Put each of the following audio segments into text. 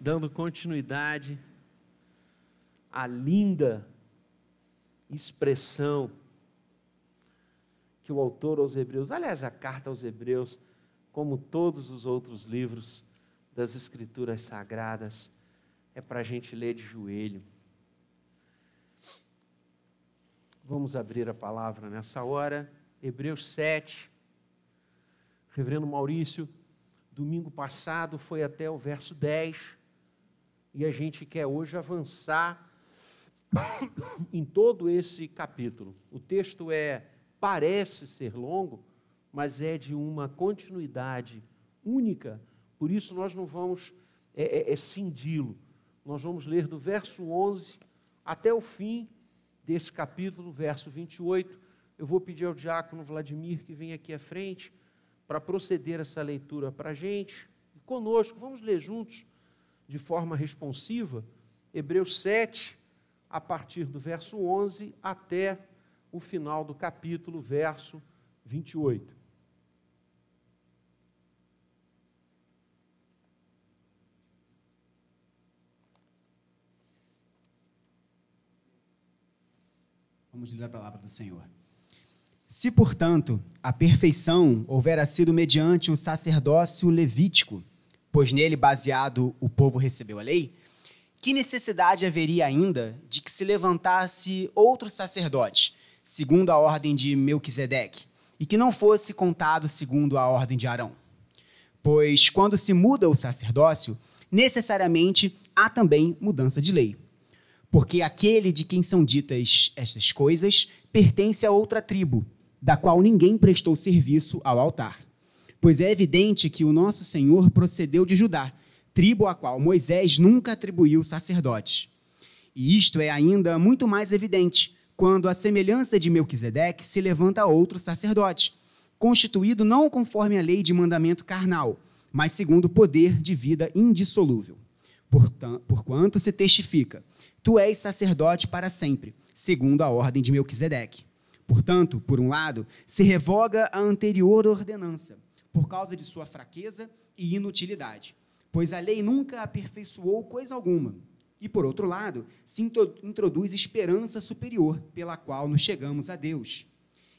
dando continuidade à linda expressão que o autor aos Hebreus, aliás, a carta aos Hebreus, como todos os outros livros das Escrituras Sagradas, é para a gente ler de joelho. Vamos abrir a palavra nessa hora, Hebreus 7. Reverendo Maurício, domingo passado foi até o verso 10 e a gente quer hoje avançar em todo esse capítulo. O texto é parece ser longo, mas é de uma continuidade única. Por isso nós não vamos é, é, é cindi-lo. Nós vamos ler do verso 11 até o fim desse capítulo, verso 28. Eu vou pedir ao diácono Vladimir que venha aqui à frente para proceder essa leitura para a gente. Conosco, vamos ler juntos de forma responsiva, Hebreus 7, a partir do verso 11 até o final do capítulo, verso 28. Vamos ler a palavra do Senhor. Se, portanto, a perfeição houvera sido mediante o sacerdócio levítico, pois nele baseado o povo recebeu a lei, que necessidade haveria ainda de que se levantasse outro sacerdote, segundo a ordem de Melquisedeque, e que não fosse contado segundo a ordem de Arão? Pois quando se muda o sacerdócio, necessariamente há também mudança de lei. Porque aquele de quem são ditas estas coisas pertence a outra tribo, da qual ninguém prestou serviço ao altar pois é evidente que o nosso Senhor procedeu de Judá, tribo a qual Moisés nunca atribuiu sacerdotes. E isto é ainda muito mais evidente quando, à semelhança de Melquisedeque, se levanta outro sacerdote, constituído não conforme a lei de mandamento carnal, mas segundo o poder de vida indissolúvel. Porquanto se testifica, tu és sacerdote para sempre, segundo a ordem de Melquisedeque. Portanto, por um lado, se revoga a anterior ordenança, por causa de sua fraqueza e inutilidade, pois a lei nunca aperfeiçoou coisa alguma. E, por outro lado, se introduz esperança superior, pela qual nos chegamos a Deus.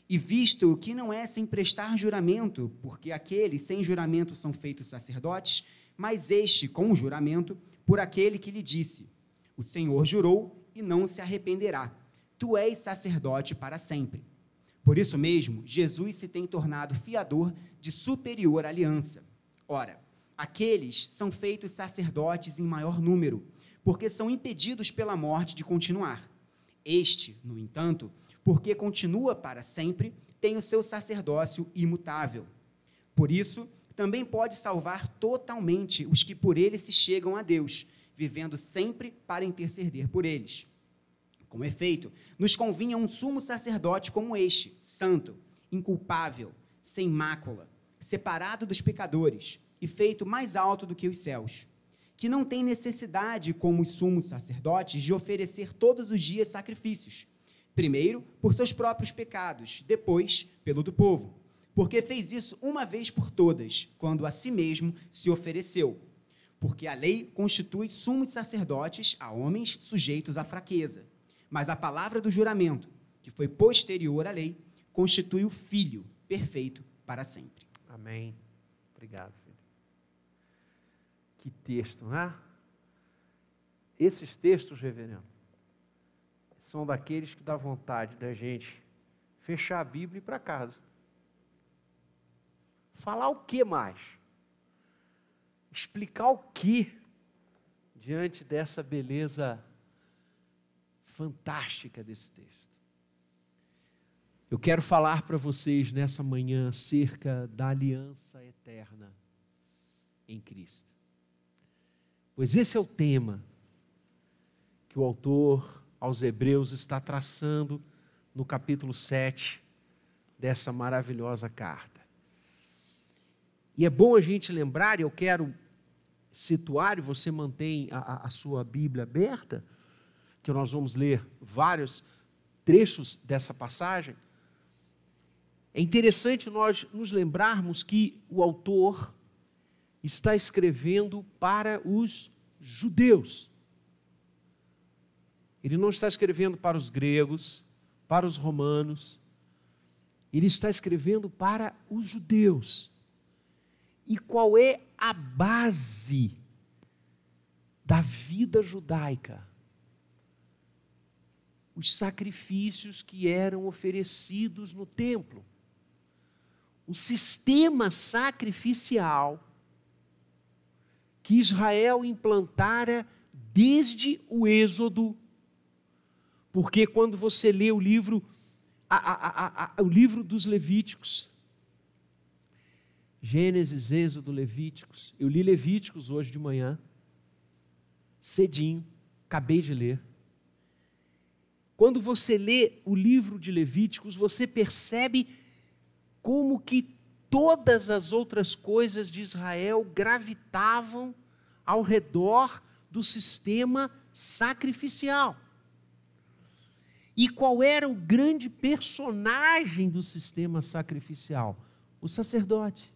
E visto que não é sem prestar juramento, porque aqueles sem juramento são feitos sacerdotes, mas este com juramento, por aquele que lhe disse: O Senhor jurou e não se arrependerá. Tu és sacerdote para sempre. Por isso mesmo, Jesus se tem tornado fiador de superior aliança. Ora, aqueles são feitos sacerdotes em maior número, porque são impedidos pela morte de continuar. Este, no entanto, porque continua para sempre, tem o seu sacerdócio imutável. Por isso, também pode salvar totalmente os que por ele se chegam a Deus, vivendo sempre para interceder por eles. Com efeito, nos convinha um sumo sacerdote como este, santo, inculpável, sem mácula, separado dos pecadores e feito mais alto do que os céus, que não tem necessidade, como os sumos sacerdotes, de oferecer todos os dias sacrifícios, primeiro por seus próprios pecados, depois pelo do povo, porque fez isso uma vez por todas, quando a si mesmo se ofereceu. Porque a lei constitui sumos sacerdotes a homens sujeitos à fraqueza mas a palavra do juramento, que foi posterior à lei, constitui o Filho perfeito para sempre. Amém. Obrigado, filho. Que texto, né? Esses textos, reverendo, são daqueles que dá vontade da gente fechar a Bíblia e ir para casa. Falar o que mais? Explicar o que diante dessa beleza fantástica desse texto. Eu quero falar para vocês nessa manhã acerca da aliança eterna em Cristo. Pois esse é o tema que o autor aos Hebreus está traçando no capítulo 7 dessa maravilhosa carta. E é bom a gente lembrar, e eu quero situar, e você mantém a, a sua Bíblia aberta, que nós vamos ler vários trechos dessa passagem, é interessante nós nos lembrarmos que o autor está escrevendo para os judeus. Ele não está escrevendo para os gregos, para os romanos, ele está escrevendo para os judeus. E qual é a base da vida judaica? Os sacrifícios que eram oferecidos no templo. O sistema sacrificial que Israel implantara desde o Êxodo porque quando você lê o livro, a, a, a, o livro dos Levíticos, Gênesis, Êxodo, Levíticos, eu li Levíticos hoje de manhã, cedinho, acabei de ler. Quando você lê o livro de Levíticos, você percebe como que todas as outras coisas de Israel gravitavam ao redor do sistema sacrificial. E qual era o grande personagem do sistema sacrificial? O sacerdote.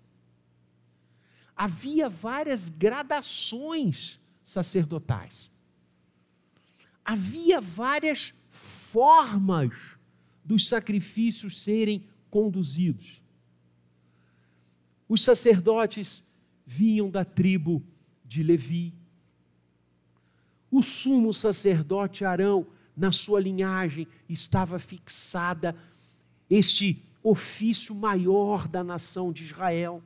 Havia várias gradações sacerdotais. Havia várias formas dos sacrifícios serem conduzidos. Os sacerdotes vinham da tribo de Levi. O sumo sacerdote Arão na sua linhagem estava fixada este ofício maior da nação de Israel,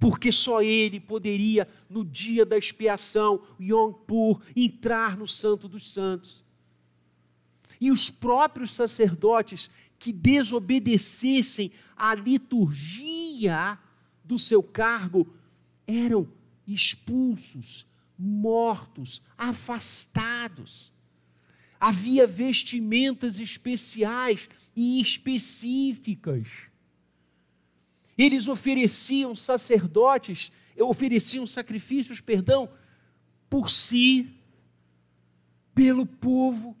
porque só ele poderia, no dia da expiação, Yom Kippur, entrar no Santo dos Santos. E os próprios sacerdotes que desobedecessem à liturgia do seu cargo eram expulsos, mortos, afastados havia vestimentas especiais e específicas. Eles ofereciam sacerdotes, ofereciam sacrifícios, perdão, por si, pelo povo,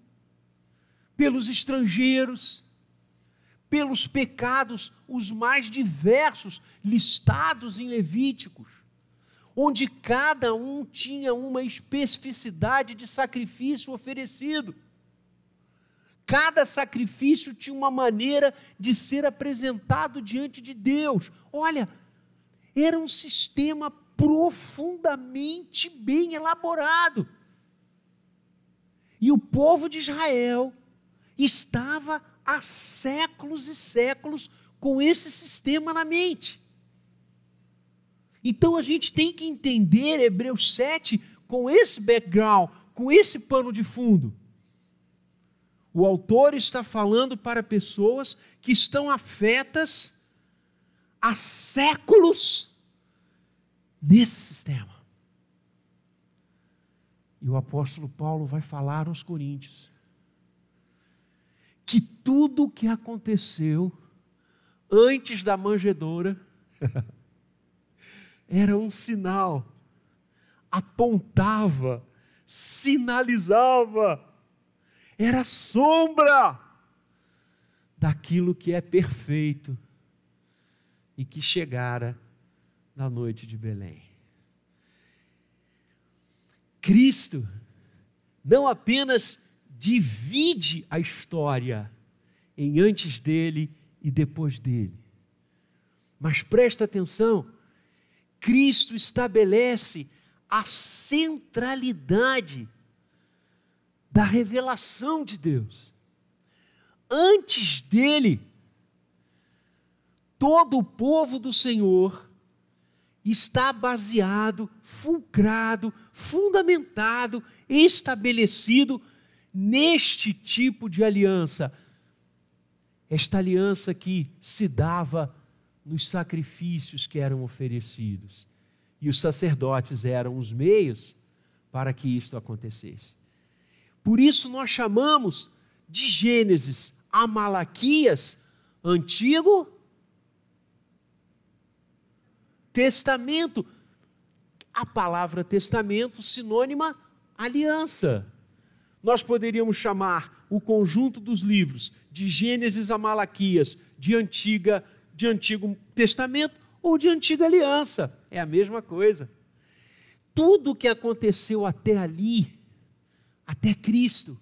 pelos estrangeiros, pelos pecados os mais diversos listados em Levíticos, onde cada um tinha uma especificidade de sacrifício oferecido. Cada sacrifício tinha uma maneira de ser apresentado diante de Deus. Olha, era um sistema profundamente bem elaborado. E o povo de Israel estava há séculos e séculos com esse sistema na mente. Então a gente tem que entender Hebreus 7 com esse background, com esse pano de fundo. O autor está falando para pessoas que estão afetas há séculos nesse sistema. E o apóstolo Paulo vai falar aos Coríntios que tudo o que aconteceu antes da manjedoura era um sinal, apontava, sinalizava era sombra daquilo que é perfeito e que chegara na noite de Belém. Cristo não apenas divide a história em antes dele e depois dele, mas presta atenção, Cristo estabelece a centralidade da revelação de Deus. Antes dele, todo o povo do Senhor está baseado, fulcrado, fundamentado, estabelecido neste tipo de aliança. Esta aliança que se dava nos sacrifícios que eram oferecidos. E os sacerdotes eram os meios para que isto acontecesse. Por isso nós chamamos de Gênesis a Malaquias, Antigo Testamento. A palavra testamento sinônima aliança. Nós poderíamos chamar o conjunto dos livros de Gênesis a Malaquias de antiga de Antigo Testamento ou de Antiga Aliança. É a mesma coisa. tudo que aconteceu até ali, até Cristo,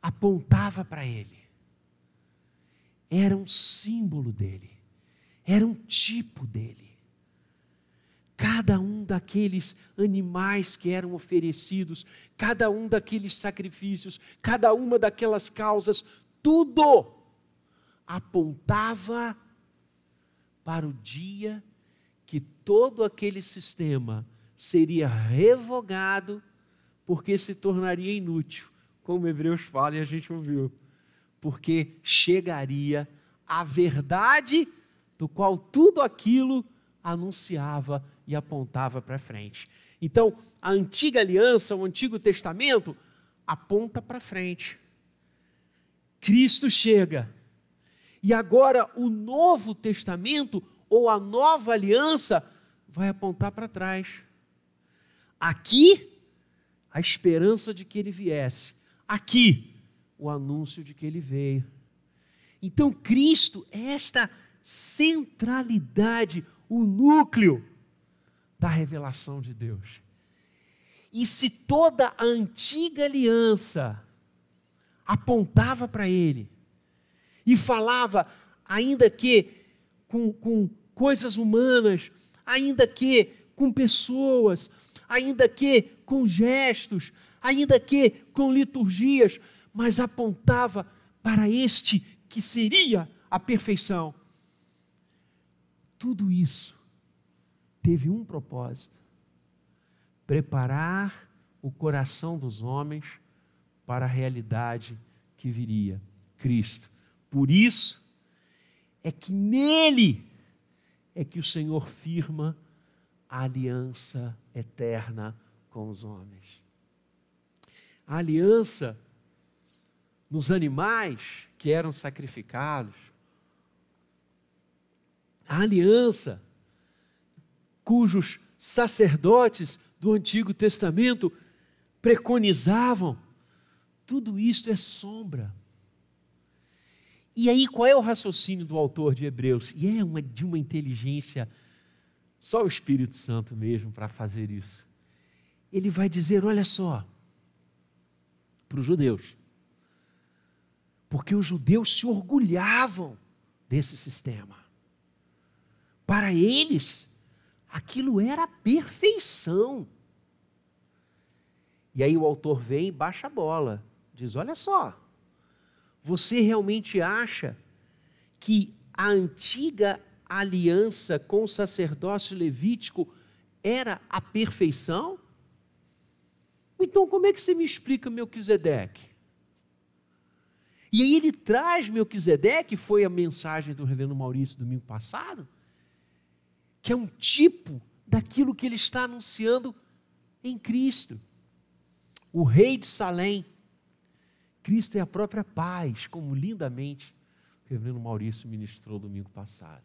apontava para Ele. Era um símbolo dele, era um tipo dele. Cada um daqueles animais que eram oferecidos, cada um daqueles sacrifícios, cada uma daquelas causas, tudo apontava para o dia que todo aquele sistema seria revogado porque se tornaria inútil, como Hebreus fala e a gente ouviu. Porque chegaria a verdade do qual tudo aquilo anunciava e apontava para frente. Então, a antiga aliança, o Antigo Testamento, aponta para frente. Cristo chega. E agora o Novo Testamento ou a nova aliança vai apontar para trás. Aqui, a esperança de que ele viesse. Aqui, o anúncio de que ele veio. Então, Cristo é esta centralidade, o núcleo da revelação de Deus. E se toda a antiga aliança apontava para ele e falava, ainda que com, com coisas humanas, ainda que com pessoas, ainda que com gestos, ainda que com liturgias, mas apontava para este que seria a perfeição. Tudo isso teve um propósito: preparar o coração dos homens para a realidade que viria, Cristo. Por isso é que nele é que o Senhor firma a aliança eterna com os homens. A aliança nos animais que eram sacrificados, a aliança cujos sacerdotes do Antigo Testamento preconizavam, tudo isso é sombra. E aí, qual é o raciocínio do autor de Hebreus? E é uma, de uma inteligência, só o Espírito Santo mesmo para fazer isso. Ele vai dizer: olha só, para os judeus, porque os judeus se orgulhavam desse sistema. Para eles, aquilo era perfeição. E aí o autor vem e baixa a bola, diz: olha só, você realmente acha que a antiga aliança com o sacerdócio levítico era a perfeição? Então, como é que você me explica Melquisedeque? E aí ele traz Melquisedeque, foi a mensagem do reverendo Maurício domingo passado, que é um tipo daquilo que ele está anunciando em Cristo. O rei de Salém. Cristo é a própria paz, como lindamente o reverendo Maurício ministrou domingo passado.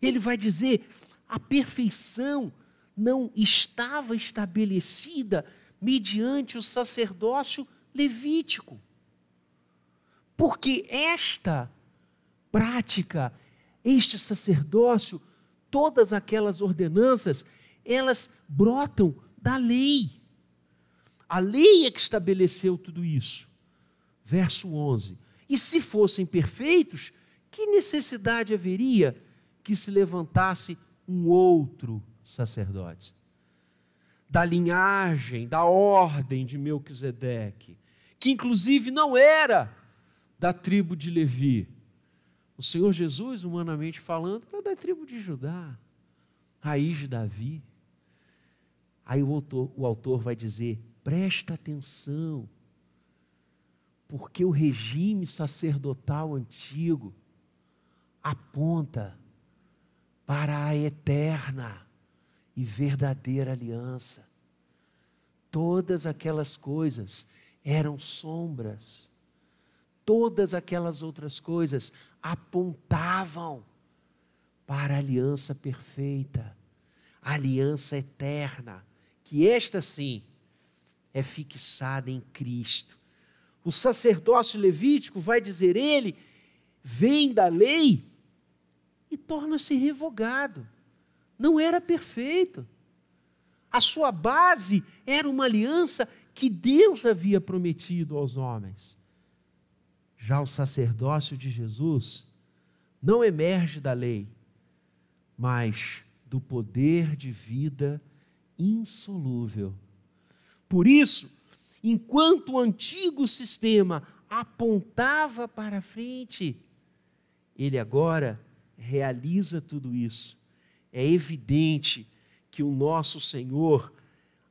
Ele vai dizer: a perfeição não estava estabelecida mediante o sacerdócio levítico. Porque esta prática, este sacerdócio, todas aquelas ordenanças, elas brotam da lei. A lei é que estabeleceu tudo isso. Verso 11. E se fossem perfeitos, que necessidade haveria que se levantasse um outro sacerdote? Da linhagem, da ordem de Melquisedeque, que inclusive não era da tribo de Levi, o Senhor Jesus, humanamente falando, era da tribo de Judá, raiz de Davi. Aí o autor, o autor vai dizer: presta atenção, porque o regime sacerdotal antigo aponta para a eterna e verdadeira aliança. Todas aquelas coisas eram sombras, todas aquelas outras coisas apontavam para a aliança perfeita, a aliança eterna, que esta sim é fixada em Cristo. O sacerdócio levítico, vai dizer ele, vem da lei e torna-se revogado. Não era perfeito. A sua base era uma aliança que Deus havia prometido aos homens. Já o sacerdócio de Jesus não emerge da lei, mas do poder de vida insolúvel. Por isso, enquanto o antigo sistema apontava para frente, ele agora realiza tudo isso. É evidente que o nosso Senhor,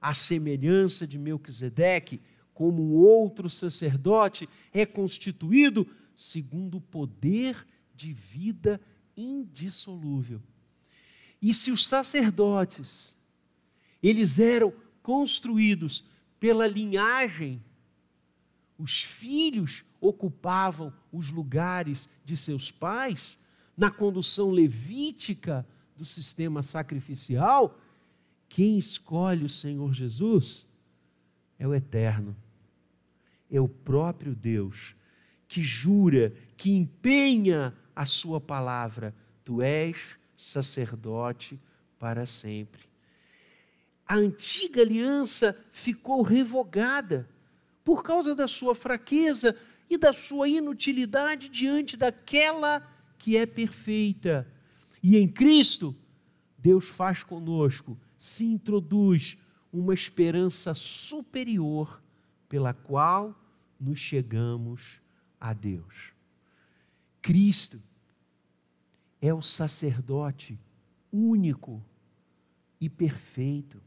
à semelhança de Melquisedeque, como outro sacerdote, é constituído segundo o poder de vida indissolúvel. E se os sacerdotes, eles eram construídos pela linhagem, os filhos ocupavam os lugares de seus pais na condução levítica do sistema sacrificial, quem escolhe o Senhor Jesus é o Eterno, é o próprio Deus, que jura, que empenha a sua palavra: Tu és sacerdote para sempre. A antiga aliança ficou revogada por causa da sua fraqueza e da sua inutilidade diante daquela que é perfeita. E em Cristo, Deus faz conosco, se introduz uma esperança superior pela qual nos chegamos a Deus. Cristo é o sacerdote único e perfeito.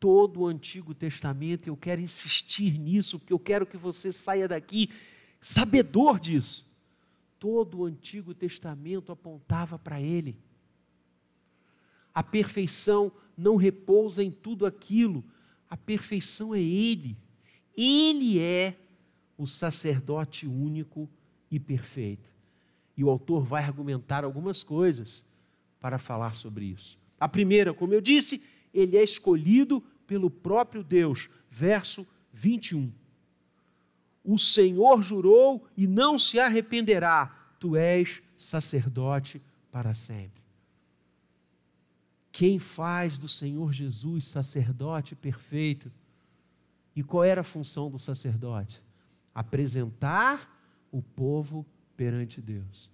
Todo o Antigo Testamento, eu quero insistir nisso, porque eu quero que você saia daqui sabedor disso. Todo o Antigo Testamento apontava para Ele. A perfeição não repousa em tudo aquilo, a perfeição é Ele. Ele é o sacerdote único e perfeito. E o autor vai argumentar algumas coisas para falar sobre isso. A primeira, como eu disse, ele é escolhido pelo próprio Deus. Verso 21. O Senhor jurou e não se arrependerá, tu és sacerdote para sempre. Quem faz do Senhor Jesus sacerdote perfeito? E qual era a função do sacerdote? Apresentar o povo perante Deus.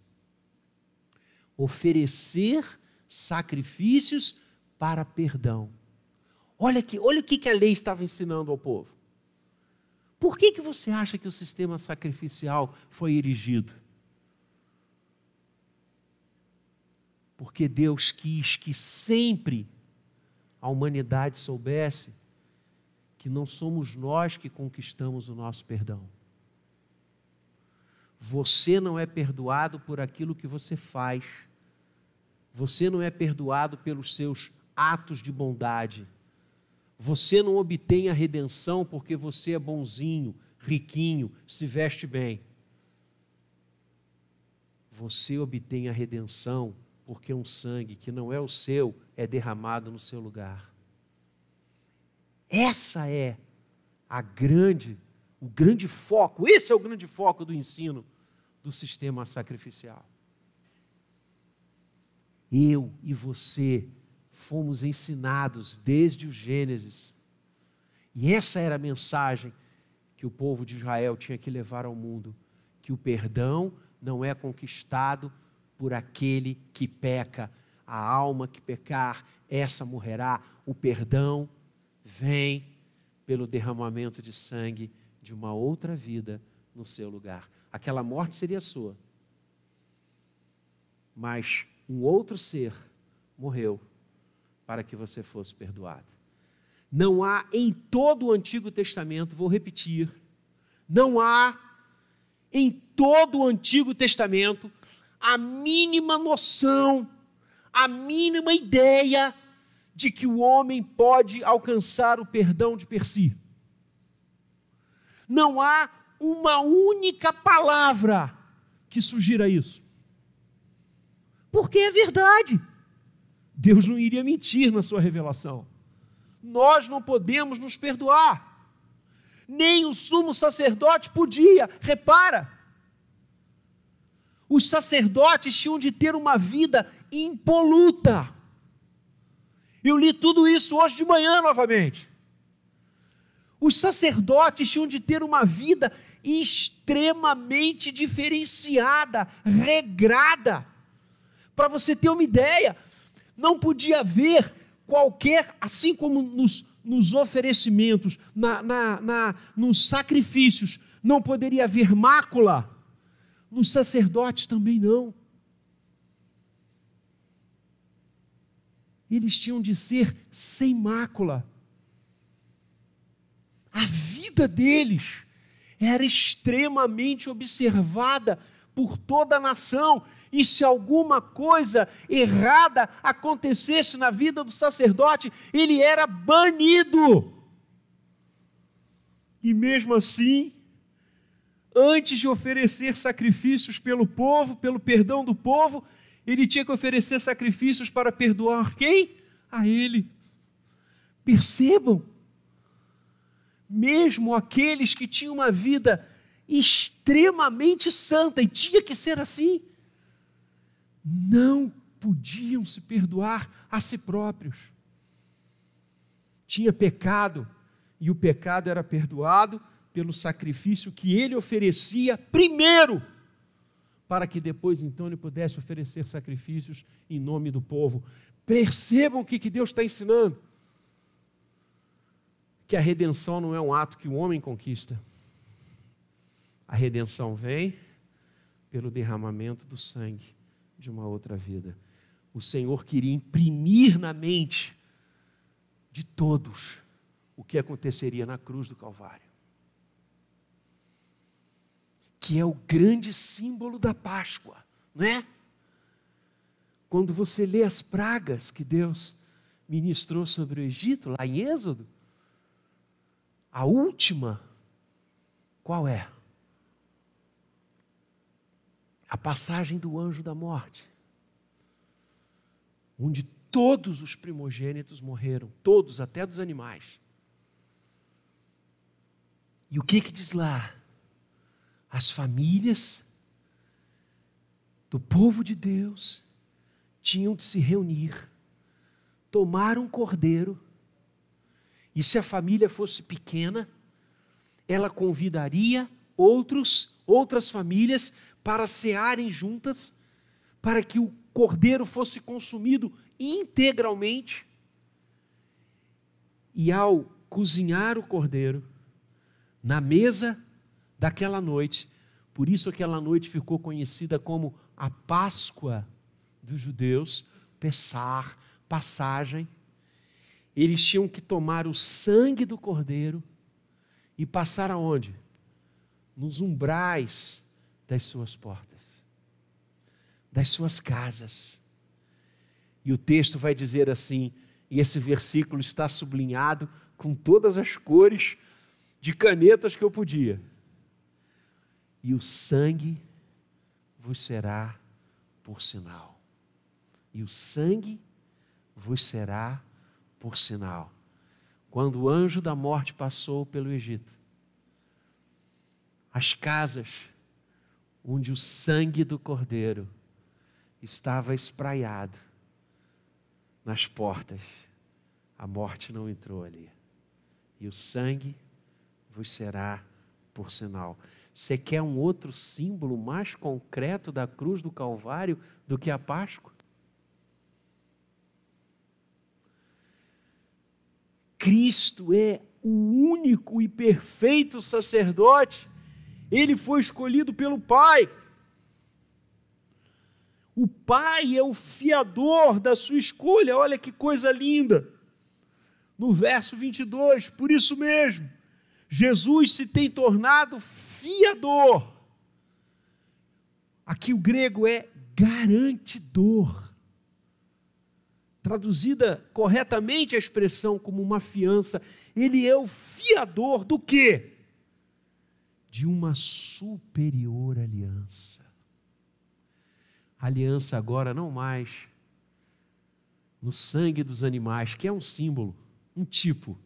Oferecer sacrifícios para perdão. Olha, aqui, olha o que a lei estava ensinando ao povo. Por que, que você acha que o sistema sacrificial foi erigido? Porque Deus quis que sempre a humanidade soubesse que não somos nós que conquistamos o nosso perdão. Você não é perdoado por aquilo que você faz. Você não é perdoado pelos seus atos de bondade. Você não obtém a redenção porque você é bonzinho, riquinho, se veste bem. Você obtém a redenção porque um sangue que não é o seu é derramado no seu lugar. Essa é a grande o grande foco, esse é o grande foco do ensino do sistema sacrificial. Eu e você fomos ensinados desde o Gênesis. E essa era a mensagem que o povo de Israel tinha que levar ao mundo: que o perdão não é conquistado por aquele que peca. A alma que pecar, essa morrerá. O perdão vem pelo derramamento de sangue de uma outra vida no seu lugar. Aquela morte seria sua. Mas um outro ser morreu para que você fosse perdoado. Não há em todo o Antigo Testamento, vou repetir, não há em todo o Antigo Testamento a mínima noção, a mínima ideia de que o homem pode alcançar o perdão de per si. Não há uma única palavra que sugira isso. Porque é verdade. Deus não iria mentir na sua revelação. Nós não podemos nos perdoar. Nem o sumo sacerdote podia. Repara. Os sacerdotes tinham de ter uma vida impoluta. Eu li tudo isso hoje de manhã novamente. Os sacerdotes tinham de ter uma vida extremamente diferenciada, regrada. Para você ter uma ideia, não podia haver qualquer, assim como nos, nos oferecimentos, na, na, na, nos sacrifícios, não poderia haver mácula, nos sacerdotes também não. Eles tinham de ser sem mácula. A vida deles era extremamente observada por toda a nação. E se alguma coisa errada acontecesse na vida do sacerdote, ele era banido. E mesmo assim, antes de oferecer sacrifícios pelo povo, pelo perdão do povo, ele tinha que oferecer sacrifícios para perdoar quem? A ele. Percebam, mesmo aqueles que tinham uma vida extremamente santa, e tinha que ser assim, não podiam se perdoar a si próprios. Tinha pecado, e o pecado era perdoado pelo sacrifício que ele oferecia primeiro, para que depois então ele pudesse oferecer sacrifícios em nome do povo. Percebam o que, que Deus está ensinando. Que a redenção não é um ato que o homem conquista. A redenção vem pelo derramamento do sangue de uma outra vida. O Senhor queria imprimir na mente de todos o que aconteceria na cruz do Calvário. Que é o grande símbolo da Páscoa, não é? Quando você lê as pragas que Deus ministrou sobre o Egito, lá em Êxodo, a última, qual é? a passagem do anjo da morte, onde todos os primogênitos morreram, todos, até dos animais. E o que que diz lá? As famílias do povo de Deus tinham de se reunir, tomar um cordeiro, e se a família fosse pequena, ela convidaria outros, outras famílias para cearem juntas, para que o cordeiro fosse consumido integralmente. E ao cozinhar o cordeiro, na mesa daquela noite, por isso aquela noite ficou conhecida como a Páscoa dos judeus, Pessar, passagem. Eles tinham que tomar o sangue do cordeiro e passar aonde? Nos umbrais das suas portas, das suas casas. E o texto vai dizer assim, e esse versículo está sublinhado com todas as cores de canetas que eu podia. E o sangue vos será por sinal. E o sangue vos será por sinal. Quando o anjo da morte passou pelo Egito, as casas onde o sangue do cordeiro estava espraiado nas portas. A morte não entrou ali. E o sangue vos será por sinal. Você quer um outro símbolo mais concreto da cruz do Calvário do que a Páscoa? Cristo é o único e perfeito sacerdote ele foi escolhido pelo Pai. O Pai é o fiador da sua escolha, olha que coisa linda. No verso 22, por isso mesmo, Jesus se tem tornado fiador. Aqui o grego é garantidor. Traduzida corretamente a expressão como uma fiança, ele é o fiador do quê? de uma superior aliança. Aliança agora não mais no sangue dos animais, que é um símbolo, um tipo,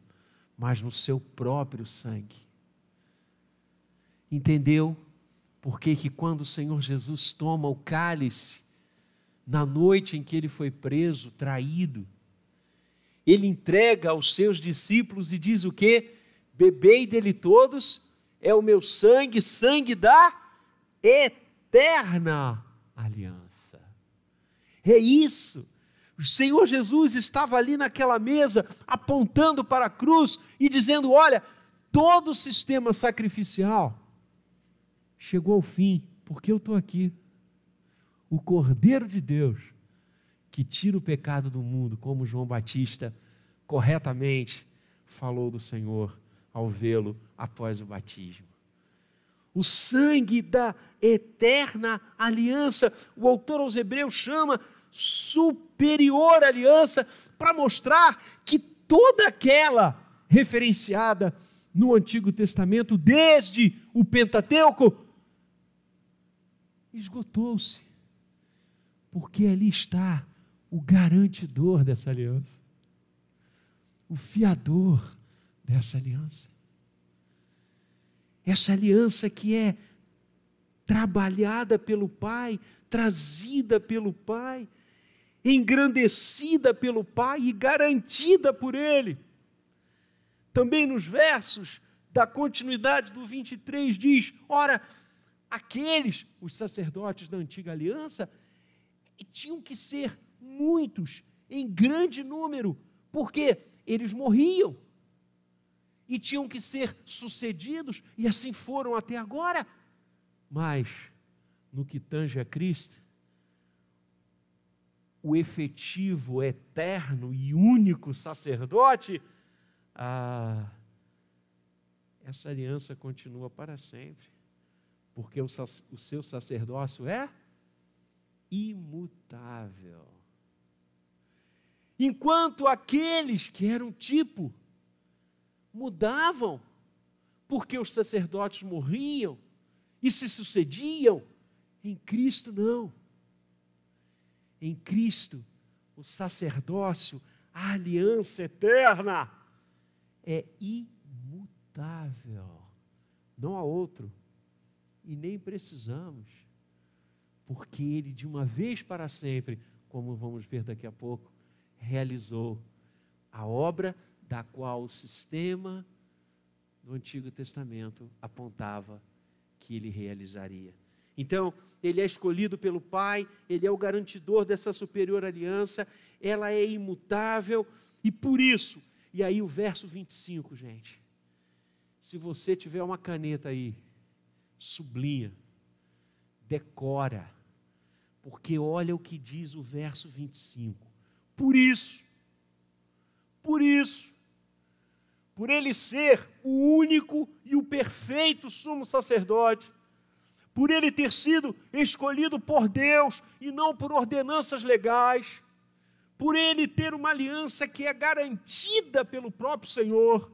mas no seu próprio sangue. Entendeu? Porque que quando o Senhor Jesus toma o cálice, na noite em que ele foi preso, traído, ele entrega aos seus discípulos e diz o que? Bebei dele todos, é o meu sangue, sangue da eterna aliança. É isso. O Senhor Jesus estava ali naquela mesa, apontando para a cruz e dizendo: Olha, todo o sistema sacrificial chegou ao fim, porque eu estou aqui. O Cordeiro de Deus que tira o pecado do mundo, como João Batista corretamente falou do Senhor ao vê-lo após o batismo. O sangue da eterna aliança, o autor aos Hebreus chama superior aliança, para mostrar que toda aquela referenciada no Antigo Testamento, desde o Pentateuco, esgotou-se, porque ali está o garantidor dessa aliança, o fiador dessa aliança. Essa aliança que é trabalhada pelo Pai, trazida pelo Pai, engrandecida pelo Pai e garantida por Ele. Também nos versos da continuidade do 23 diz: ora, aqueles, os sacerdotes da antiga aliança, tinham que ser muitos, em grande número, porque eles morriam e tinham que ser sucedidos, e assim foram até agora. Mas, no que tange a Cristo, o efetivo, eterno e único sacerdote, ah, essa aliança continua para sempre, porque o, o seu sacerdócio é imutável. Enquanto aqueles que eram tipo mudavam, porque os sacerdotes morriam e se sucediam, em Cristo não. Em Cristo, o sacerdócio, a aliança eterna é imutável. Não há outro. E nem precisamos. Porque ele, de uma vez para sempre, como vamos ver daqui a pouco, realizou a obra da qual o sistema do Antigo Testamento apontava que ele realizaria. Então, ele é escolhido pelo Pai, ele é o garantidor dessa superior aliança, ela é imutável e por isso, e aí o verso 25, gente. Se você tiver uma caneta aí, sublinha, decora, porque olha o que diz o verso 25. Por isso, por isso, por ele ser o único e o perfeito sumo sacerdote, por ele ter sido escolhido por Deus e não por ordenanças legais, por ele ter uma aliança que é garantida pelo próprio Senhor,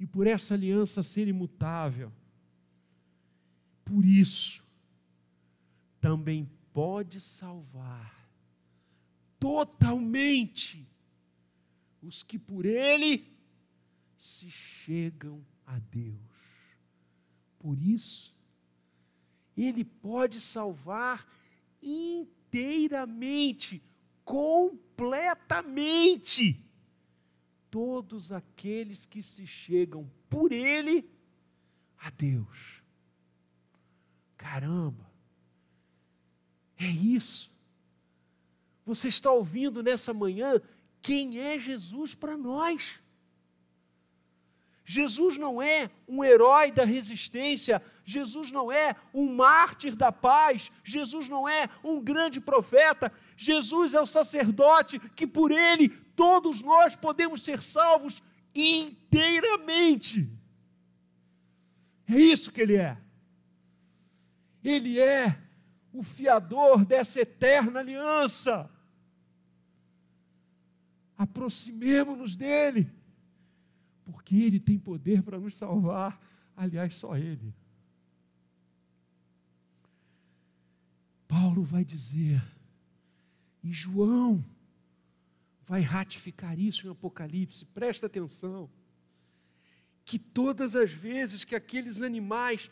e por essa aliança ser imutável. Por isso, também pode salvar totalmente os que por ele se chegam a Deus. Por isso, ele pode salvar inteiramente, completamente, todos aqueles que se chegam por Ele a Deus. Caramba, é isso. Você está ouvindo nessa manhã quem é Jesus para nós. Jesus não é um herói da resistência, Jesus não é um mártir da paz, Jesus não é um grande profeta, Jesus é o sacerdote que por ele todos nós podemos ser salvos inteiramente. É isso que ele é. Ele é o fiador dessa eterna aliança. Aproximemo-nos dele porque Ele tem poder para nos salvar. Aliás, só Ele. Paulo vai dizer, e João vai ratificar isso em Apocalipse, presta atenção, que todas as vezes que aqueles animais,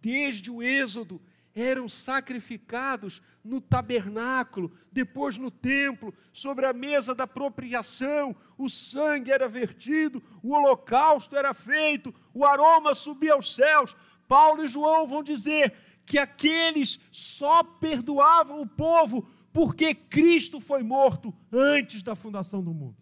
desde o Êxodo, eram sacrificados no tabernáculo, depois no templo, sobre a mesa da apropriação, o sangue era vertido, o holocausto era feito, o aroma subia aos céus. Paulo e João vão dizer que aqueles só perdoavam o povo porque Cristo foi morto antes da fundação do mundo.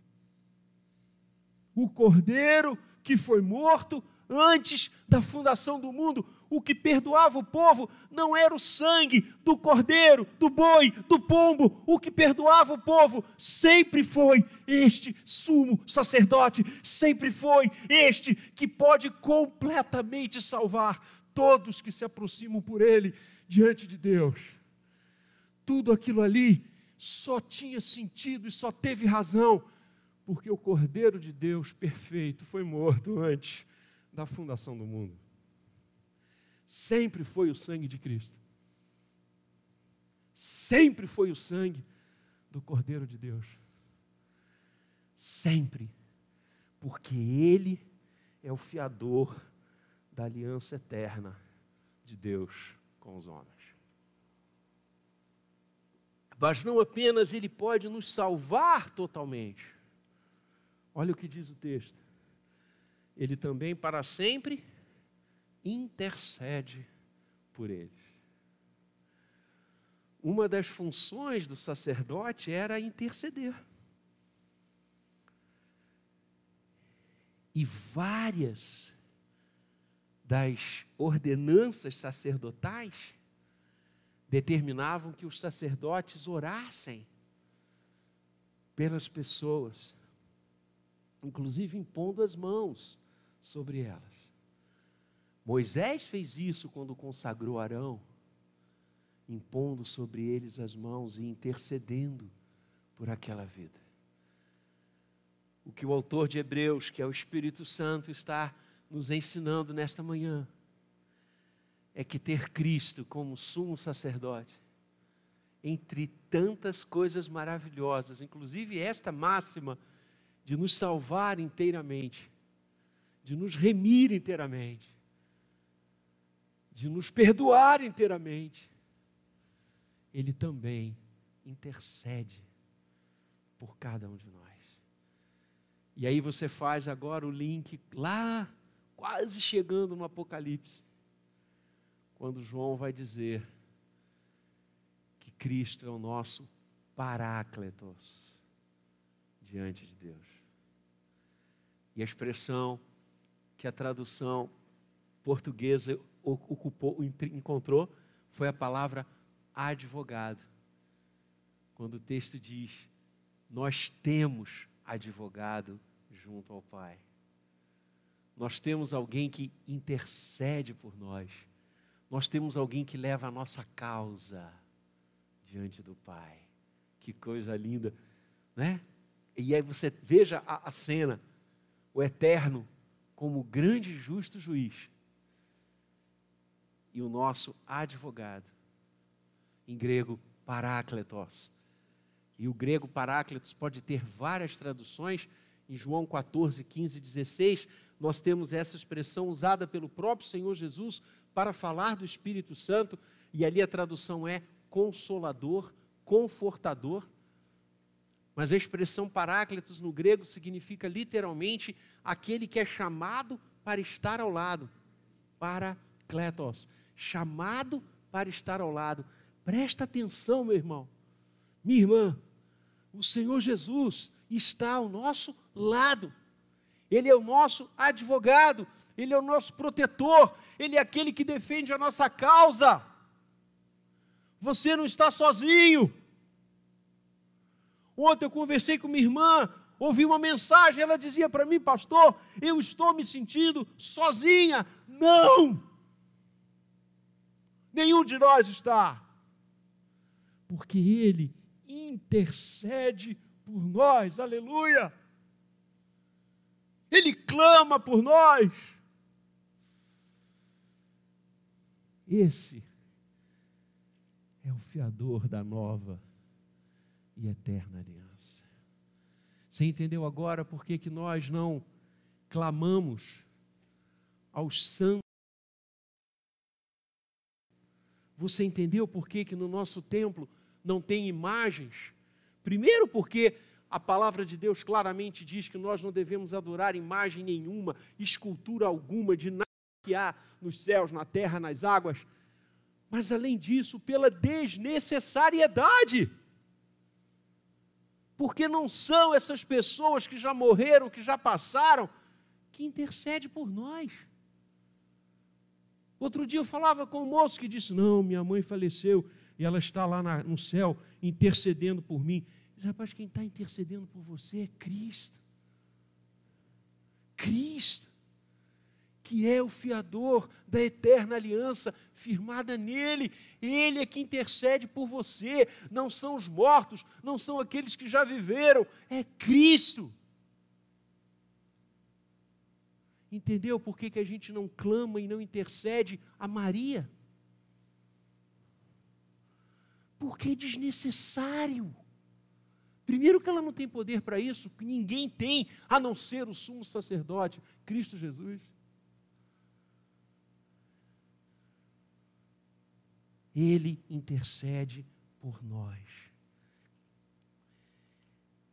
O cordeiro que foi morto antes da fundação do mundo, o que perdoava o povo não era o sangue do cordeiro, do boi, do pombo, o que perdoava o povo sempre foi este sumo sacerdote, sempre foi este que pode completamente salvar todos que se aproximam por ele diante de Deus. Tudo aquilo ali só tinha sentido e só teve razão porque o Cordeiro de Deus perfeito foi morto antes da fundação do mundo. Sempre foi o sangue de Cristo. Sempre foi o sangue do Cordeiro de Deus. Sempre. Porque Ele é o fiador da aliança eterna de Deus com os homens. Mas não apenas Ele pode nos salvar totalmente. Olha o que diz o texto ele também para sempre intercede por eles. Uma das funções do sacerdote era interceder. E várias das ordenanças sacerdotais determinavam que os sacerdotes orassem pelas pessoas, inclusive impondo as mãos sobre elas. Moisés fez isso quando consagrou Arão, impondo sobre eles as mãos e intercedendo por aquela vida. O que o autor de Hebreus, que é o Espírito Santo, está nos ensinando nesta manhã é que ter Cristo como sumo sacerdote, entre tantas coisas maravilhosas, inclusive esta máxima de nos salvar inteiramente, de nos remir inteiramente, de nos perdoar inteiramente, Ele também intercede por cada um de nós. E aí você faz agora o link lá, quase chegando no Apocalipse, quando João vai dizer que Cristo é o nosso Parácletos diante de Deus. E a expressão que a tradução portuguesa ocupou, encontrou foi a palavra advogado. Quando o texto diz: Nós temos advogado junto ao Pai. Nós temos alguém que intercede por nós. Nós temos alguém que leva a nossa causa diante do Pai. Que coisa linda, né? E aí você veja a, a cena, o eterno como grande e justo juiz e o nosso advogado, em grego parácletos. E o grego parácletos pode ter várias traduções. Em João 14, 15 e 16, nós temos essa expressão usada pelo próprio Senhor Jesus para falar do Espírito Santo, e ali a tradução é consolador, confortador. Mas a expressão paráclitos no grego significa literalmente aquele que é chamado para estar ao lado. Paracletos, chamado para estar ao lado. Presta atenção, meu irmão, minha irmã. O Senhor Jesus está ao nosso lado. Ele é o nosso advogado, ele é o nosso protetor, ele é aquele que defende a nossa causa. Você não está sozinho. Ontem eu conversei com minha irmã, ouvi uma mensagem, ela dizia para mim, pastor, eu estou me sentindo sozinha. Não! Nenhum de nós está. Porque Ele intercede por nós, aleluia! Ele clama por nós. Esse é o fiador da nova e eterna aliança. Você entendeu agora por que, que nós não clamamos aos santos? Você entendeu por que, que no nosso templo não tem imagens? Primeiro, porque a palavra de Deus claramente diz que nós não devemos adorar imagem nenhuma, escultura alguma de nada que há nos céus, na terra, nas águas. Mas além disso, pela desnecessariedade. Porque não são essas pessoas que já morreram, que já passaram, que intercede por nós. Outro dia eu falava com um moço que disse: Não, minha mãe faleceu e ela está lá na, no céu intercedendo por mim. Rapaz, quem está intercedendo por você é Cristo. Cristo, que é o fiador da eterna aliança firmada nele. Ele é que intercede por você. Não são os mortos, não são aqueles que já viveram, é Cristo. Entendeu por que, que a gente não clama e não intercede a Maria? Porque é desnecessário. Primeiro, que ela não tem poder para isso, que ninguém tem, a não ser o sumo sacerdote, Cristo Jesus. Ele intercede por nós.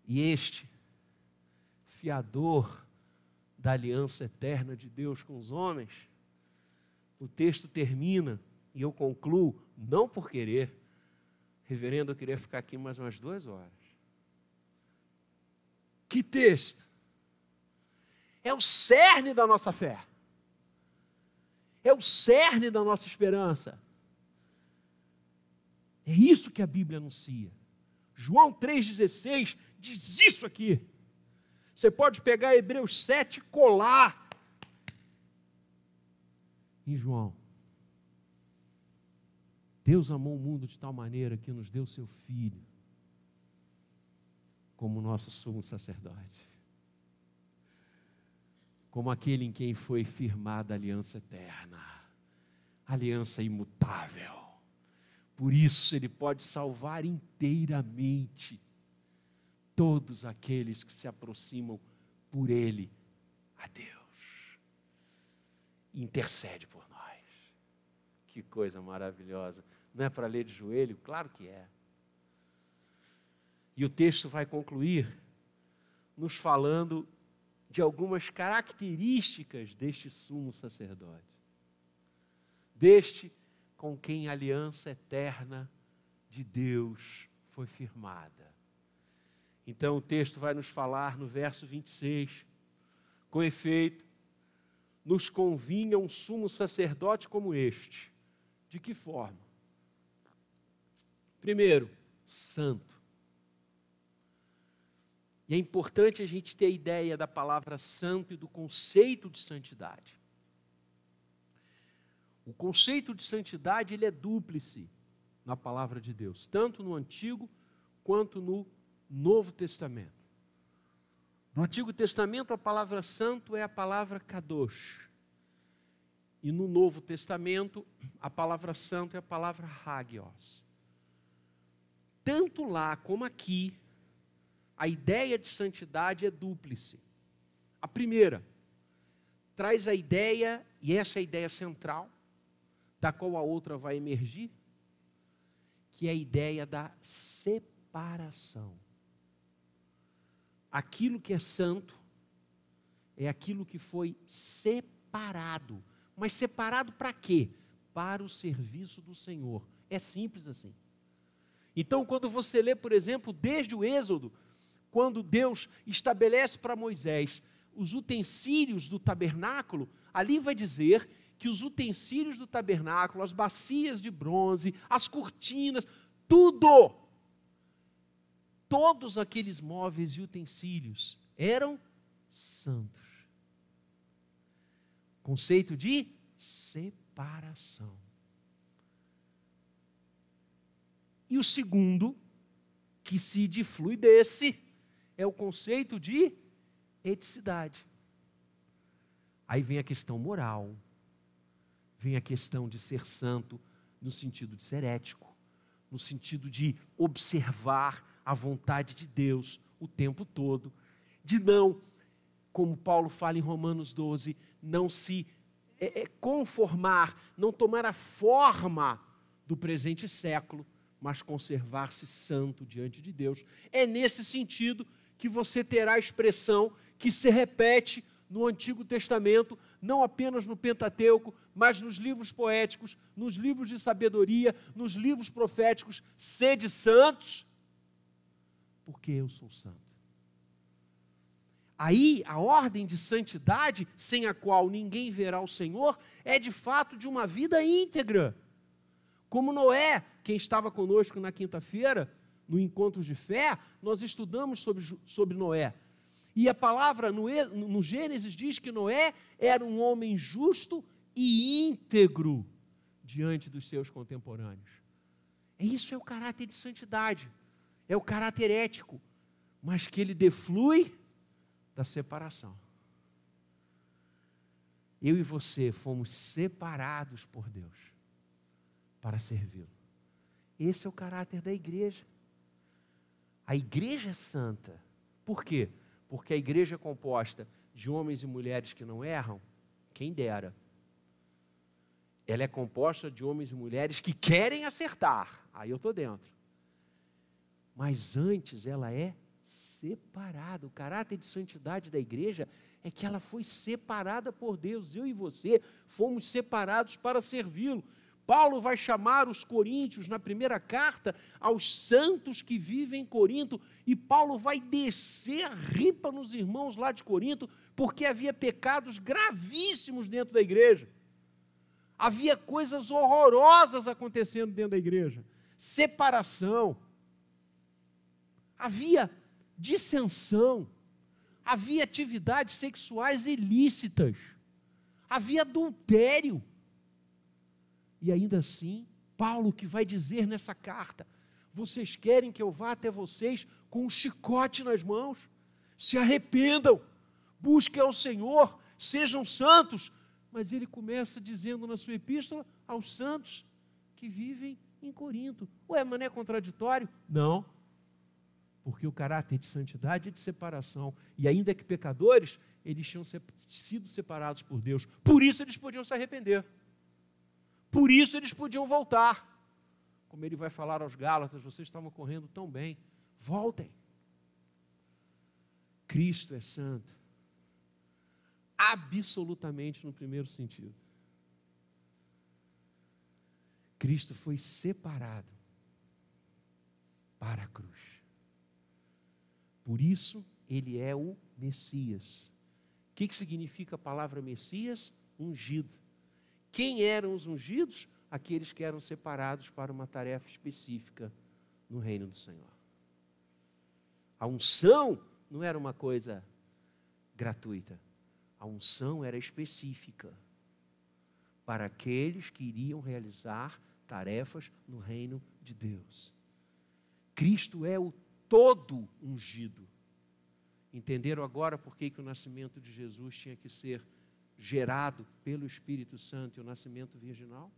E este fiador da aliança eterna de Deus com os homens, o texto termina e eu concluo, não por querer, reverendo, eu queria ficar aqui mais umas duas horas. Que texto! É o cerne da nossa fé, é o cerne da nossa esperança. É isso que a Bíblia anuncia. João 3,16 diz isso aqui. Você pode pegar Hebreus 7 e colar em João. Deus amou o mundo de tal maneira que nos deu seu Filho como nosso sumo sacerdote, como aquele em quem foi firmada a aliança eterna, aliança imutável. Por isso ele pode salvar inteiramente todos aqueles que se aproximam por Ele a Deus. Intercede por nós. Que coisa maravilhosa. Não é para ler de joelho? Claro que é. E o texto vai concluir nos falando de algumas características deste sumo sacerdote. Deste com quem a aliança eterna de Deus foi firmada. Então o texto vai nos falar no verso 26, com efeito, nos convinha um sumo sacerdote como este. De que forma? Primeiro, santo. E é importante a gente ter a ideia da palavra santo e do conceito de santidade. O conceito de santidade ele é dúplice na palavra de Deus, tanto no Antigo quanto no Novo Testamento. No Antigo Testamento, a palavra santo é a palavra kadosh. E no Novo Testamento, a palavra santo é a palavra hagios. Tanto lá como aqui, a ideia de santidade é dúplice. A primeira, traz a ideia, e essa é a ideia central, da qual a outra vai emergir, que é a ideia da separação aquilo que é santo é aquilo que foi separado. Mas separado para quê? Para o serviço do Senhor. É simples assim. Então, quando você lê, por exemplo, desde o Êxodo, quando Deus estabelece para Moisés os utensílios do tabernáculo, ali vai dizer que os utensílios do tabernáculo, as bacias de bronze, as cortinas, tudo todos aqueles móveis e utensílios eram santos. Conceito de separação. E o segundo, que se diflui desse, é o conceito de eticidade. Aí vem a questão moral, vem a questão de ser santo, no sentido de ser ético, no sentido de observar a vontade de Deus o tempo todo, de não, como Paulo fala em Romanos 12, não se é, é, conformar, não tomar a forma do presente século, mas conservar-se santo diante de Deus. É nesse sentido que você terá a expressão que se repete no Antigo Testamento, não apenas no Pentateuco, mas nos livros poéticos, nos livros de sabedoria, nos livros proféticos: sede santos, porque eu sou santo. Aí, a ordem de santidade, sem a qual ninguém verá o Senhor, é de fato de uma vida íntegra. Como Noé, quem estava conosco na quinta-feira, no encontro de fé, nós estudamos sobre, sobre Noé. E a palavra no, no Gênesis diz que Noé era um homem justo e íntegro diante dos seus contemporâneos. Isso é o caráter de santidade, é o caráter ético, mas que ele deflui da separação. Eu e você fomos separados por Deus para servi-lo. Esse é o caráter da igreja. A igreja é santa. Por quê? Porque a igreja é composta de homens e mulheres que não erram, quem dera. Ela é composta de homens e mulheres que querem acertar. Aí eu estou dentro. Mas antes ela é separada. O caráter de santidade da igreja é que ela foi separada por Deus. Eu e você fomos separados para servi-lo. Paulo vai chamar os coríntios na primeira carta aos santos que vivem em Corinto, e Paulo vai descer ripa nos irmãos lá de Corinto, porque havia pecados gravíssimos dentro da igreja. Havia coisas horrorosas acontecendo dentro da igreja. Separação. Havia dissensão. Havia atividades sexuais ilícitas. Havia adultério e ainda assim, Paulo que vai dizer nessa carta: vocês querem que eu vá até vocês com um chicote nas mãos? Se arrependam, busquem ao Senhor, sejam santos. Mas ele começa dizendo na sua epístola aos santos que vivem em Corinto. Ué, mas não é contraditório? Não. Porque o caráter de santidade e de separação, e ainda que pecadores, eles tinham sido separados por Deus. Por isso eles podiam se arrepender. Por isso eles podiam voltar. Como ele vai falar aos Gálatas, vocês estavam correndo tão bem, voltem. Cristo é santo. Absolutamente no primeiro sentido. Cristo foi separado para a cruz. Por isso, ele é o Messias. O que, significa a palavra Messias? Ungido. Quem eram os ungidos? Aqueles que eram separados para uma tarefa específica no reino do Senhor. A unção não era uma coisa gratuita. A unção era específica para aqueles que iriam realizar tarefas no reino de Deus. Cristo é o todo ungido. Entenderam agora por que, que o nascimento de Jesus tinha que ser gerado pelo Espírito Santo e o nascimento virginal?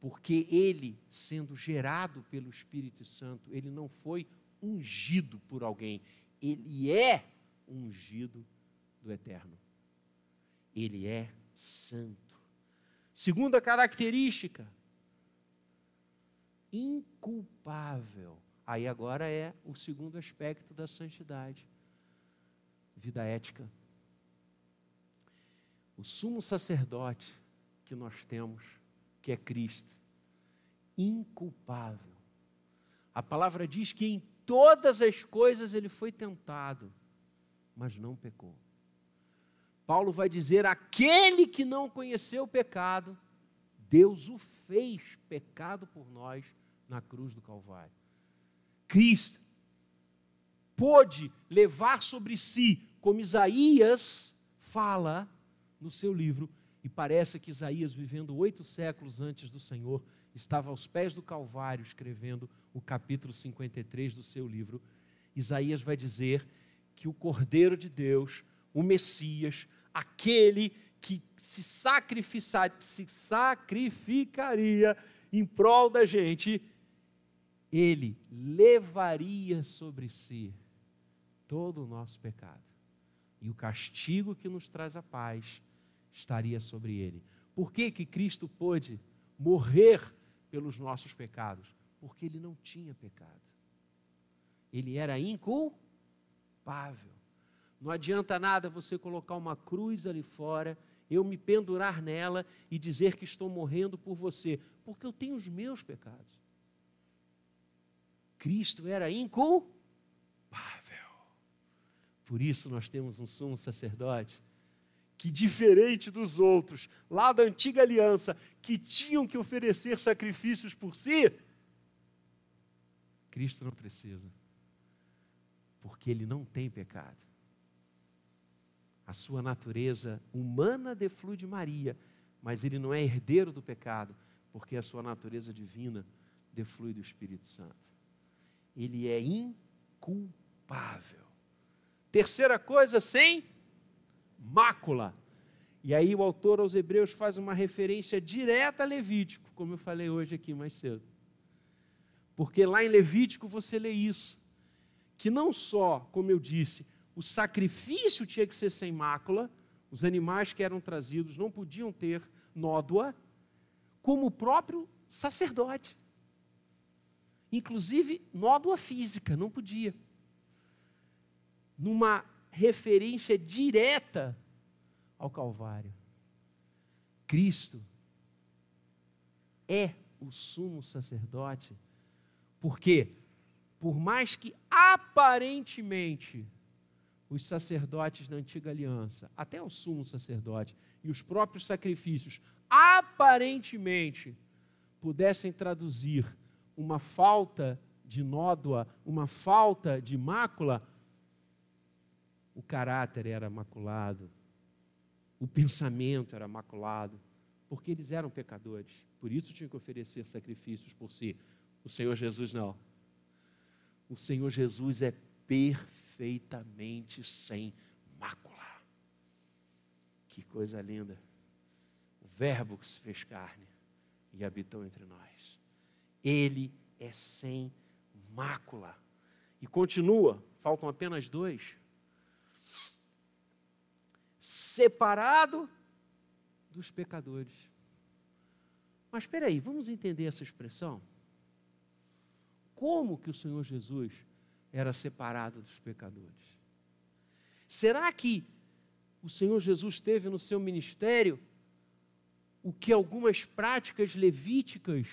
Porque ele, sendo gerado pelo Espírito Santo, ele não foi ungido por alguém, ele é ungido do Eterno. Ele é santo. Segunda característica, inculpável. Aí agora é o segundo aspecto da santidade. Vida ética o sumo sacerdote que nós temos, que é Cristo, inculpável. A palavra diz que em todas as coisas ele foi tentado, mas não pecou. Paulo vai dizer: aquele que não conheceu o pecado, Deus o fez pecado por nós na cruz do Calvário. Cristo pôde levar sobre si, como Isaías fala, no seu livro, e parece que Isaías, vivendo oito séculos antes do Senhor, estava aos pés do Calvário escrevendo o capítulo 53 do seu livro. Isaías vai dizer que o Cordeiro de Deus, o Messias, aquele que se, se sacrificaria em prol da gente, ele levaria sobre si todo o nosso pecado. E o castigo que nos traz a paz estaria sobre ele. Por que, que Cristo pôde morrer pelos nossos pecados? Porque ele não tinha pecado. Ele era inculpável. Não adianta nada você colocar uma cruz ali fora, eu me pendurar nela e dizer que estou morrendo por você, porque eu tenho os meus pecados. Cristo era inculpável. Por isso nós temos um sumo sacerdote que, diferente dos outros, lá da antiga aliança, que tinham que oferecer sacrifícios por si, Cristo não precisa, porque ele não tem pecado. A sua natureza humana deflui de Maria, mas ele não é herdeiro do pecado, porque a sua natureza divina deflui do Espírito Santo. Ele é inculpável. Terceira coisa, sem mácula. E aí o autor aos Hebreus faz uma referência direta a Levítico, como eu falei hoje aqui mais cedo. Porque lá em Levítico você lê isso, que não só, como eu disse, o sacrifício tinha que ser sem mácula, os animais que eram trazidos não podiam ter nódoa, como o próprio sacerdote. Inclusive, nódoa física, não podia. Numa referência direta ao Calvário. Cristo é o sumo sacerdote, porque, por mais que aparentemente os sacerdotes da antiga aliança, até o sumo sacerdote e os próprios sacrifícios, aparentemente pudessem traduzir uma falta de nódoa, uma falta de mácula, o caráter era maculado, o pensamento era maculado, porque eles eram pecadores, por isso tinham que oferecer sacrifícios por si. O Senhor Jesus não. O Senhor Jesus é perfeitamente sem mácula. Que coisa linda. O Verbo que se fez carne e habitou entre nós. Ele é sem mácula. E continua, faltam apenas dois. Separado dos pecadores. Mas espera aí, vamos entender essa expressão? Como que o Senhor Jesus era separado dos pecadores. Será que o Senhor Jesus teve no seu ministério o que algumas práticas levíticas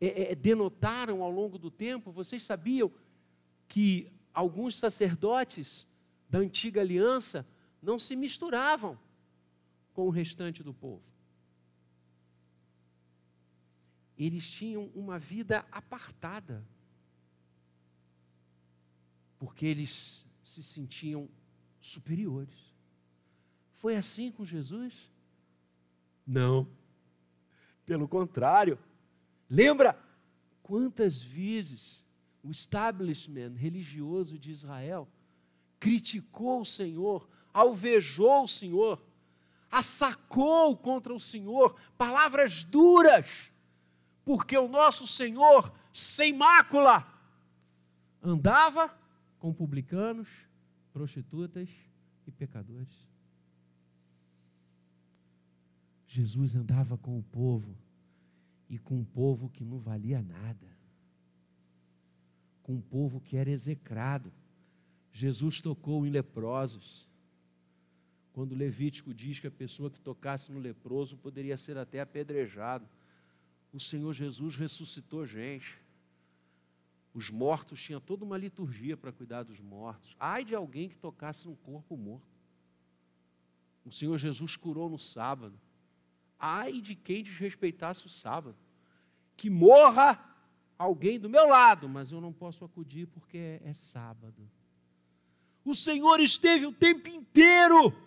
é, é, denotaram ao longo do tempo? Vocês sabiam que alguns sacerdotes da antiga aliança não se misturavam com o restante do povo. Eles tinham uma vida apartada porque eles se sentiam superiores. Foi assim com Jesus? Não. Pelo contrário. Lembra quantas vezes o establishment religioso de Israel criticou o Senhor, alvejou o Senhor, assacou contra o Senhor, palavras duras, porque o nosso Senhor, sem mácula, andava com publicanos, prostitutas e pecadores. Jesus andava com o povo e com um povo que não valia nada, com um povo que era execrado. Jesus tocou em leprosos. Quando Levítico diz que a pessoa que tocasse no leproso poderia ser até apedrejado, o Senhor Jesus ressuscitou gente. Os mortos tinham toda uma liturgia para cuidar dos mortos. Ai de alguém que tocasse num corpo morto. O Senhor Jesus curou no sábado. Ai de quem desrespeitasse o sábado. Que morra alguém do meu lado, mas eu não posso acudir porque é, é sábado. O Senhor esteve o tempo inteiro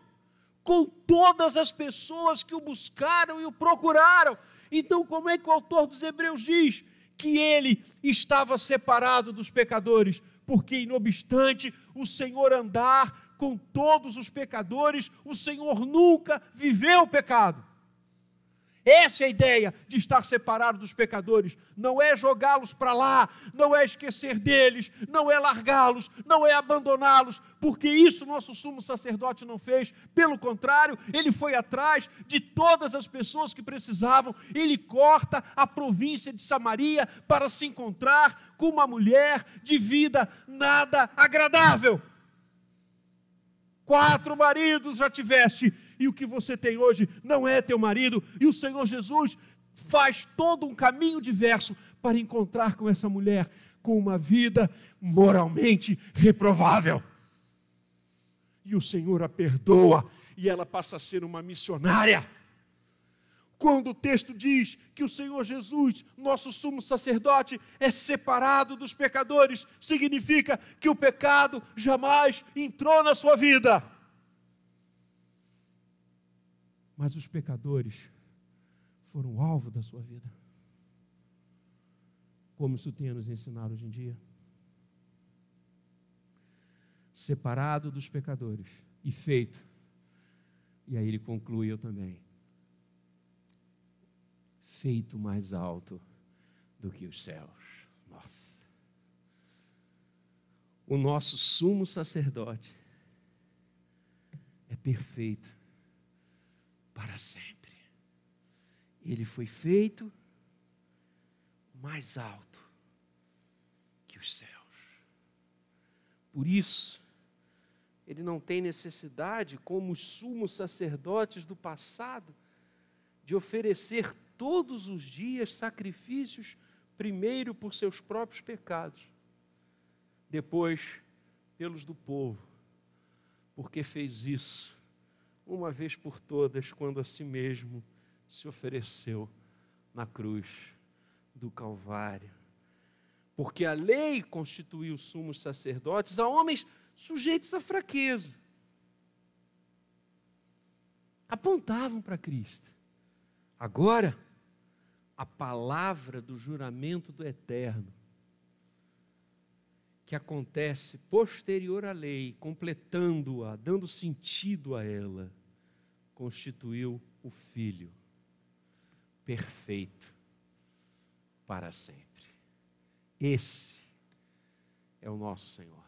com todas as pessoas que o buscaram e o procuraram. Então, como é que o autor dos Hebreus diz? que ele estava separado dos pecadores, porque, não obstante o Senhor andar com todos os pecadores, o Senhor nunca viveu o pecado. Essa é a ideia de estar separado dos pecadores. Não é jogá-los para lá, não é esquecer deles, não é largá-los, não é abandoná-los, porque isso nosso sumo sacerdote não fez. Pelo contrário, ele foi atrás de todas as pessoas que precisavam. Ele corta a província de Samaria para se encontrar com uma mulher de vida nada agradável. Quatro maridos já tiveste e o que você tem hoje não é teu marido, e o Senhor Jesus faz todo um caminho diverso para encontrar com essa mulher com uma vida moralmente reprovável. E o Senhor a perdoa e ela passa a ser uma missionária. Quando o texto diz que o Senhor Jesus, nosso sumo sacerdote, é separado dos pecadores, significa que o pecado jamais entrou na sua vida. Mas os pecadores foram alvo da sua vida. Como isso tem a nos ensinar hoje em dia? Separado dos pecadores e feito. E aí ele conclui eu também. Feito mais alto do que os céus. Nossa. O nosso sumo sacerdote é perfeito para sempre. Ele foi feito mais alto que os céus. Por isso, ele não tem necessidade, como os sumos sacerdotes do passado, de oferecer todos os dias sacrifícios, primeiro por seus próprios pecados, depois pelos do povo, porque fez isso uma vez por todas, quando a si mesmo se ofereceu na cruz do Calvário. Porque a lei constituiu sumos sacerdotes a homens sujeitos à fraqueza. Apontavam para Cristo. Agora, a palavra do juramento do Eterno, que acontece posterior à lei, completando-a, dando sentido a ela, constituiu o Filho perfeito para sempre. Esse é o nosso Senhor.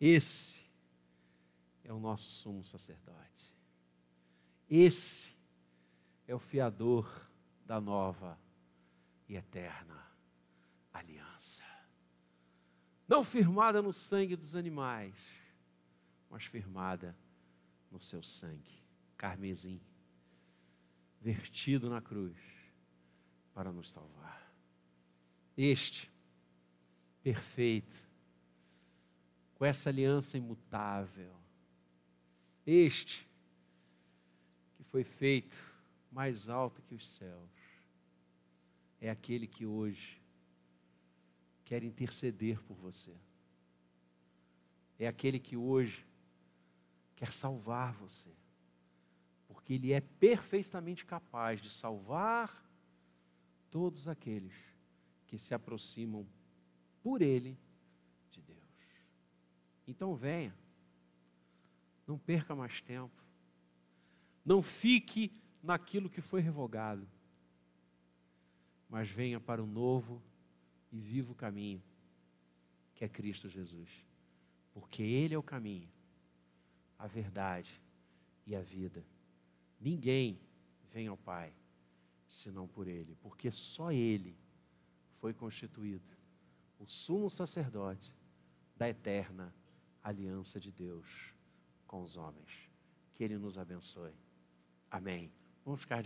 Esse é o nosso sumo sacerdote. Esse é o fiador da nova e eterna aliança. Não firmada no sangue dos animais, mas firmada no seu sangue, carmesim, vertido na cruz para nos salvar. Este, perfeito, com essa aliança imutável, este, que foi feito mais alto que os céus, é aquele que hoje quer interceder por você. É aquele que hoje quer salvar você. Porque Ele é perfeitamente capaz de salvar todos aqueles que se aproximam por Ele de Deus. Então venha, não perca mais tempo, não fique naquilo que foi revogado, mas venha para o novo e vivo caminho, que é Cristo Jesus, porque Ele é o caminho a verdade e a vida. Ninguém vem ao Pai senão por Ele, porque só Ele foi constituído o sumo sacerdote da eterna aliança de Deus com os homens. Que Ele nos abençoe. Amém. Vamos ficar